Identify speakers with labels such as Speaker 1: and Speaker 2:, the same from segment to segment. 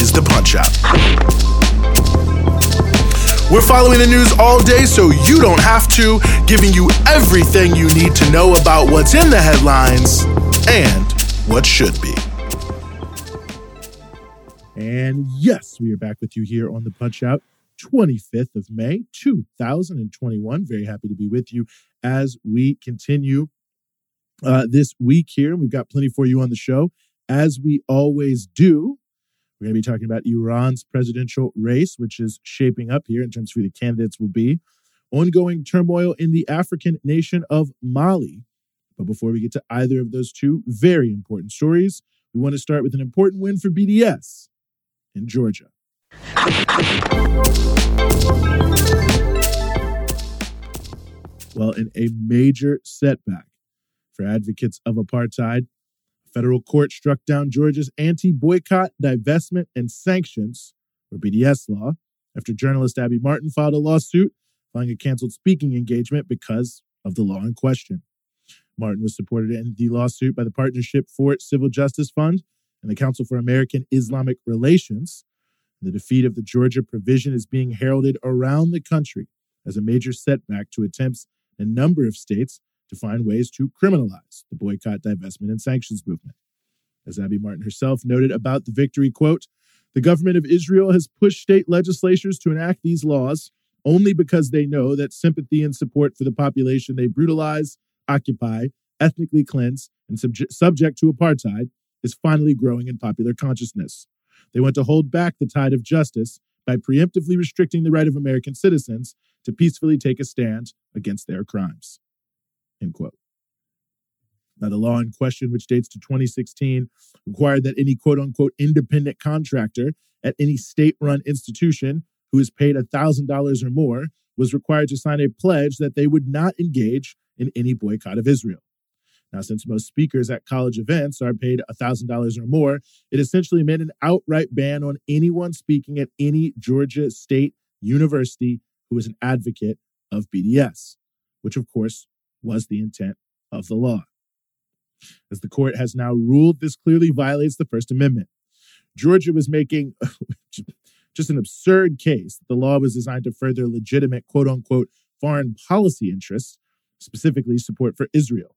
Speaker 1: is the Punch Out. We're following the news all day so you don't have to, giving you everything you need to know about what's in the headlines and what should be. And yes, we are back with you here on the Punch Out, 25th of May, 2021. Very happy to be with you as we continue uh, this week here. We've got plenty for you on the show, as we always do. We're going to be talking about Iran's presidential race, which is shaping up here in terms of who the candidates will be, ongoing turmoil in the African nation of Mali. But before we get to either of those two very important stories, we want to start with an important win for BDS in Georgia. Well, in a major setback for advocates of apartheid, federal court struck down Georgia's anti boycott, divestment, and sanctions, or BDS law, after journalist Abby Martin filed a lawsuit filing a canceled speaking engagement because of the law in question. Martin was supported in the lawsuit by the Partnership for Civil Justice Fund and the Council for American Islamic Relations. The defeat of the Georgia provision is being heralded around the country as a major setback to attempts in a number of states to find ways to criminalize the boycott, divestment, and sanctions movement. As Abby Martin herself noted about the victory, quote, the government of Israel has pushed state legislatures to enact these laws only because they know that sympathy and support for the population they brutalize, occupy, ethnically cleanse, and subje- subject to apartheid is finally growing in popular consciousness. They want to hold back the tide of justice by preemptively restricting the right of American citizens to peacefully take a stand against their crimes. End quote. Now, the law in question, which dates to 2016, required that any quote unquote independent contractor at any state run institution who is paid $1,000 or more was required to sign a pledge that they would not engage in any boycott of Israel. Now, since most speakers at college events are paid $1,000 or more, it essentially meant an outright ban on anyone speaking at any Georgia State University who is an advocate of BDS, which of course was the intent of the law. As the court has now ruled, this clearly violates the First Amendment. Georgia was making just an absurd case that the law was designed to further legitimate quote unquote foreign policy interests, specifically support for Israel.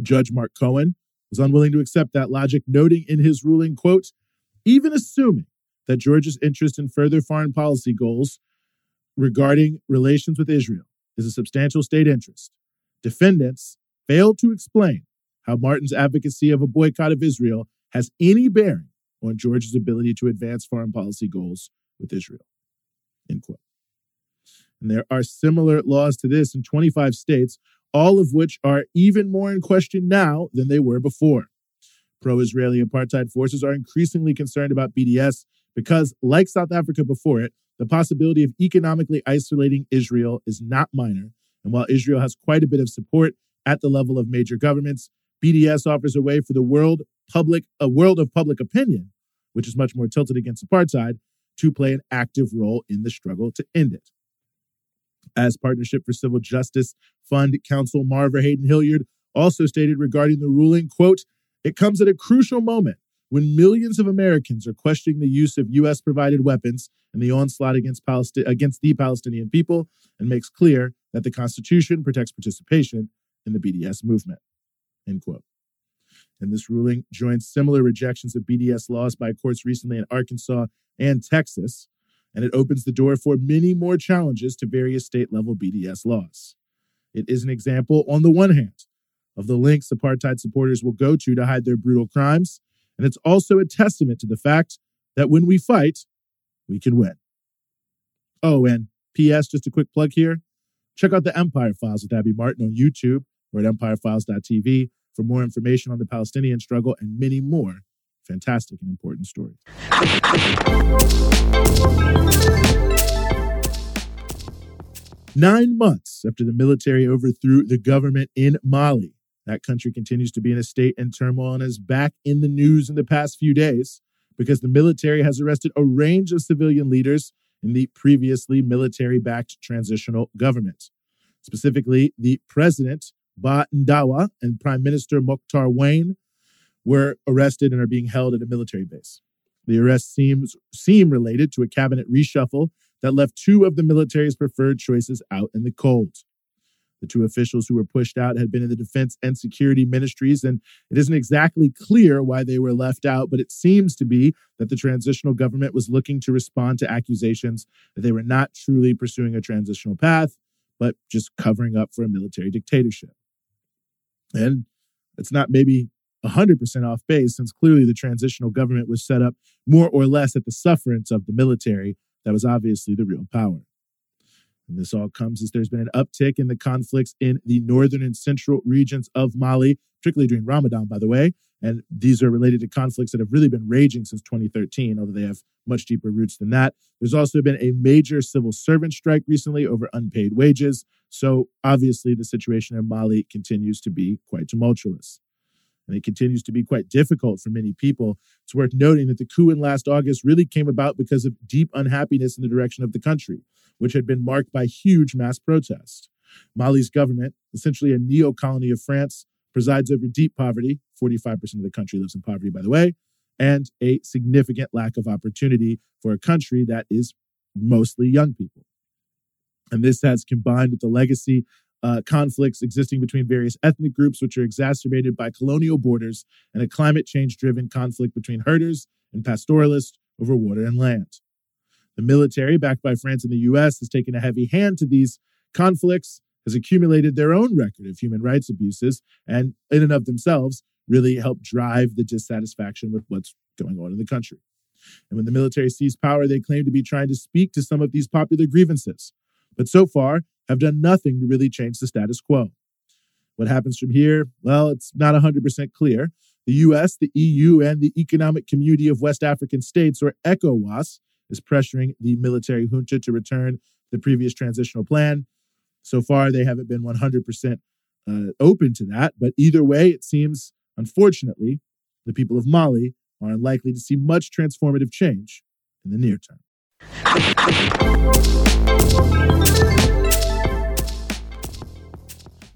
Speaker 1: Judge Mark Cohen was unwilling to accept that logic, noting in his ruling, quote, even assuming that Georgia's interest in further foreign policy goals regarding relations with Israel is a substantial state interest, defendants failed to explain how Martin's advocacy of a boycott of Israel has any bearing on Georgia's ability to advance foreign policy goals with Israel. End quote. And there are similar laws to this in 25 states, all of which are even more in question now than they were before. Pro Israeli apartheid forces are increasingly concerned about BDS because, like South Africa before it, the possibility of economically isolating Israel is not minor. And while Israel has quite a bit of support at the level of major governments, BDS offers a way for the world public, a world of public opinion, which is much more tilted against apartheid, to play an active role in the struggle to end it. As Partnership for Civil Justice Fund counsel Mara Verheyden-Hilliard also stated regarding the ruling, quote, it comes at a crucial moment when millions of Americans are questioning the use of U.S. provided weapons and the onslaught against, Palesti- against the Palestinian people and makes clear that the Constitution protects participation in the BDS movement. End quote. And this ruling joins similar rejections of BDS laws by courts recently in Arkansas and Texas, and it opens the door for many more challenges to various state level BDS laws. It is an example, on the one hand, of the lengths apartheid supporters will go to to hide their brutal crimes, and it's also a testament to the fact that when we fight, we can win. Oh, and P.S., just a quick plug here check out the Empire Files with Abby Martin on YouTube or at empirefiles.tv for more information on the Palestinian struggle and many more fantastic and important stories. Nine months after the military overthrew the government in Mali, that country continues to be in a state in turmoil and is back in the news in the past few days because the military has arrested a range of civilian leaders in the previously military backed transitional government. Specifically, the president, Ba Ndawa, and Prime Minister Moctar Ouane were arrested and are being held at a military base. The arrests seems, seem related to a cabinet reshuffle that left two of the military's preferred choices out in the cold. The two officials who were pushed out had been in the defense and security ministries, and it isn't exactly clear why they were left out, but it seems to be that the transitional government was looking to respond to accusations that they were not truly pursuing a transitional path, but just covering up for a military dictatorship. And it's not maybe 100% off base, since clearly the transitional government was set up more or less at the sufferance of the military that was obviously the real power. And this all comes as there's been an uptick in the conflicts in the northern and central regions of Mali, particularly during Ramadan, by the way. And these are related to conflicts that have really been raging since 2013, although they have much deeper roots than that. There's also been a major civil servant strike recently over unpaid wages. So obviously, the situation in Mali continues to be quite tumultuous and it continues to be quite difficult for many people. It's worth noting that the coup in last August really came about because of deep unhappiness in the direction of the country, which had been marked by huge mass protests. Mali's government, essentially a neo colony of France, presides over deep poverty. 45% of the country lives in poverty, by the way, and a significant lack of opportunity for a country that is mostly young people. And this has combined with the legacy uh, conflicts existing between various ethnic groups, which are exacerbated by colonial borders and a climate change driven conflict between herders and pastoralists over water and land. The military, backed by France and the US, has taken a heavy hand to these conflicts, has accumulated their own record of human rights abuses, and in and of themselves, really helped drive the dissatisfaction with what's going on in the country. And when the military seized power, they claim to be trying to speak to some of these popular grievances. But so far, have done nothing to really change the status quo. What happens from here? Well, it's not 100% clear. The US, the EU, and the Economic Community of West African States, or ECOWAS, is pressuring the military junta to return the previous transitional plan. So far, they haven't been 100% uh, open to that. But either way, it seems, unfortunately, the people of Mali are unlikely to see much transformative change in the near term.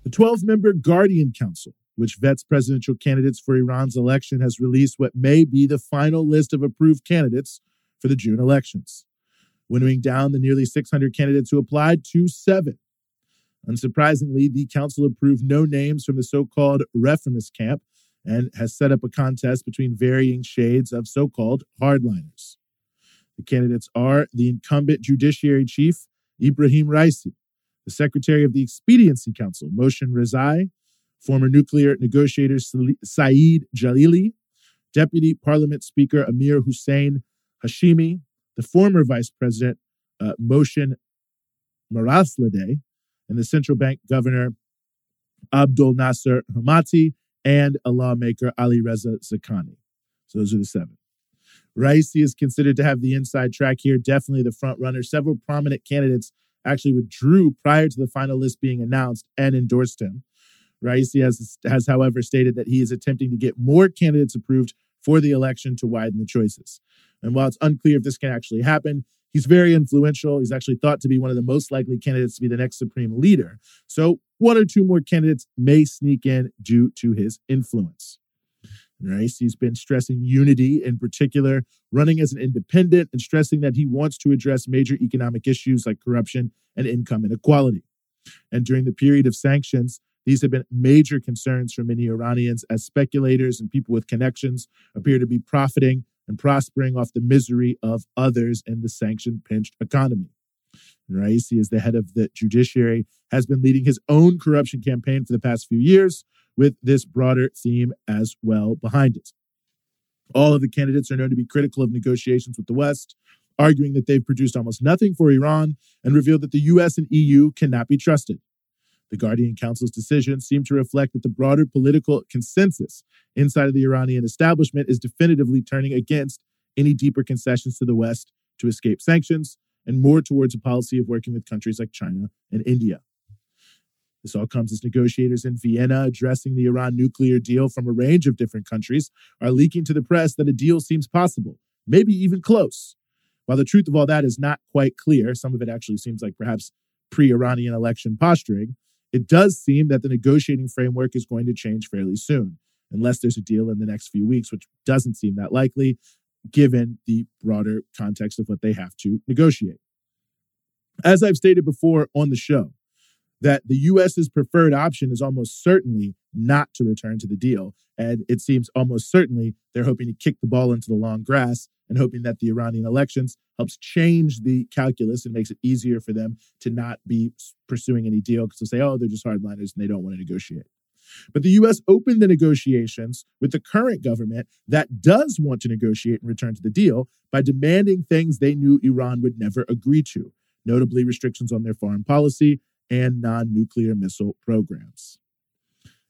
Speaker 1: The 12 member Guardian Council, which vets presidential candidates for Iran's election, has released what may be the final list of approved candidates for the June elections, winnowing down the nearly 600 candidates who applied to seven. Unsurprisingly, the council approved no names from the so called reformist camp and has set up a contest between varying shades of so called hardliners. The candidates are the incumbent judiciary chief, Ibrahim Raisi, the secretary of the Expediency Council, Mohsen Rezaei, former nuclear negotiator Saeed Jalili, deputy parliament speaker Amir Hussein Hashemi, the former vice president uh, Mehralizadeh, and the central bank governor Abdul Nasser Hemmati, and a lawmaker Ali Reza Zakani. So those are the seven. Raisi is considered to have the inside track here, definitely the front runner. Several prominent candidates actually withdrew prior to the final list being announced and endorsed him. Raisi has, has, however, stated that he is attempting to get more candidates approved for the election to widen the choices. And while it's unclear if this can actually happen, he's very influential. He's actually thought to be one of the most likely candidates to be the next supreme leader. So, one or two more candidates may sneak in due to his influence. Right? He's been stressing unity in particular, running as an independent and stressing that he wants to address major economic issues like corruption and income inequality. And during the period of sanctions, these have been major concerns for many Iranians as speculators and people with connections appear to be profiting and prospering off the misery of others in the sanction pinched economy. Raisi, as the head of the judiciary, has been leading his own corruption campaign for the past few years, with this broader theme as well behind it. All of the candidates are known to be critical of negotiations with the West, arguing that they've produced almost nothing for Iran and revealed that the US and EU cannot be trusted. The Guardian Council's decision seemed to reflect that the broader political consensus inside of the Iranian establishment is definitively turning against any deeper concessions to the West to escape sanctions and more towards a policy of working with countries like China and India. This all comes as negotiators in Vienna addressing the Iran nuclear deal from a range of different countries are leaking to the press that a deal seems possible, maybe even close. While the truth of all that is not quite clear, some of it actually seems like perhaps pre Iranian election posturing, it does seem that the negotiating framework is going to change fairly soon, unless there's a deal in the next few weeks, which doesn't seem that likely given the broader context of what they have to negotiate. As I've stated before on the show, that the US's preferred option is almost certainly not to return to the deal. And it seems almost certainly they're hoping to kick the ball into the long grass and hoping that the Iranian elections helps change the calculus and makes it easier for them to not be pursuing any deal because they say, oh, they're just hardliners and they don't want to negotiate. But the US opened the negotiations with the current government that does want to negotiate and return to the deal by demanding things they knew Iran would never agree to, notably restrictions on their foreign policy and non nuclear missile programs.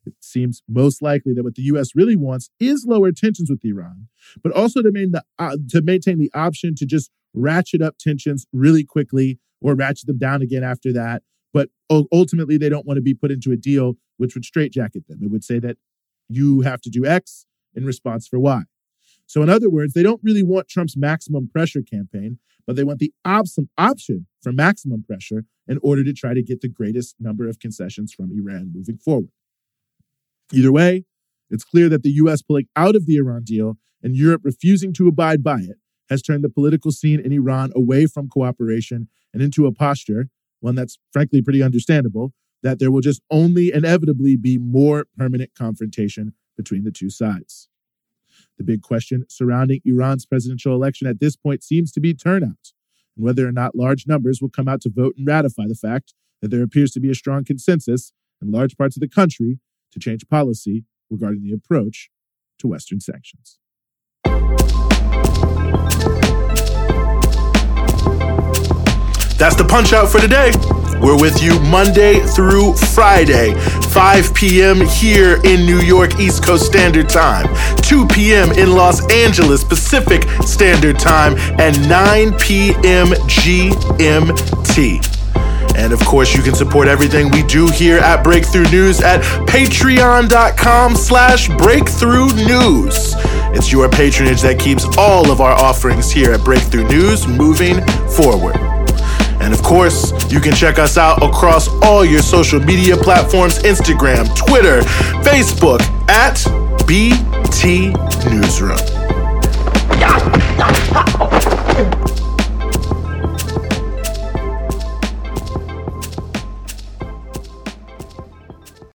Speaker 1: It seems most likely that what the U.S. really wants is lower tensions with Iran, but also to, main the, uh, to maintain the option to just ratchet up tensions really quickly or ratchet them down again after that. But ultimately, they don't want to be put into a deal which would straitjacket them. It would say that you have to do X in response for Y. So, in other words, they don't really want Trump's maximum pressure campaign, but they want the op- option for maximum pressure in order to try to get the greatest number of concessions from Iran moving forward. Either way, it's clear that the US pulling out of the Iran deal and Europe refusing to abide by it has turned the political scene in Iran away from cooperation and into a posture, one that's frankly pretty understandable, that there will just only inevitably be more permanent confrontation between the two sides. The big question surrounding Iran's presidential election at this point seems to be turnout and whether or not large numbers will come out to vote and ratify the fact that there appears to be a strong consensus in large parts of the country to change policy regarding the approach to Western sanctions.
Speaker 2: That's the punch out for today. We're with you Monday through Friday, 5 p.m. here in New York East Coast Standard Time, 2 p.m. in Los Angeles Pacific Standard Time, and 9 p.m. GMT. And of course, you can support everything we do here at Breakthrough News at patreon.com slash breakthrough news. It's your patronage that keeps all of our offerings here at Breakthrough News moving forward. And of course, you can check us out across all your social media platforms Instagram, Twitter, Facebook at BT Newsroom.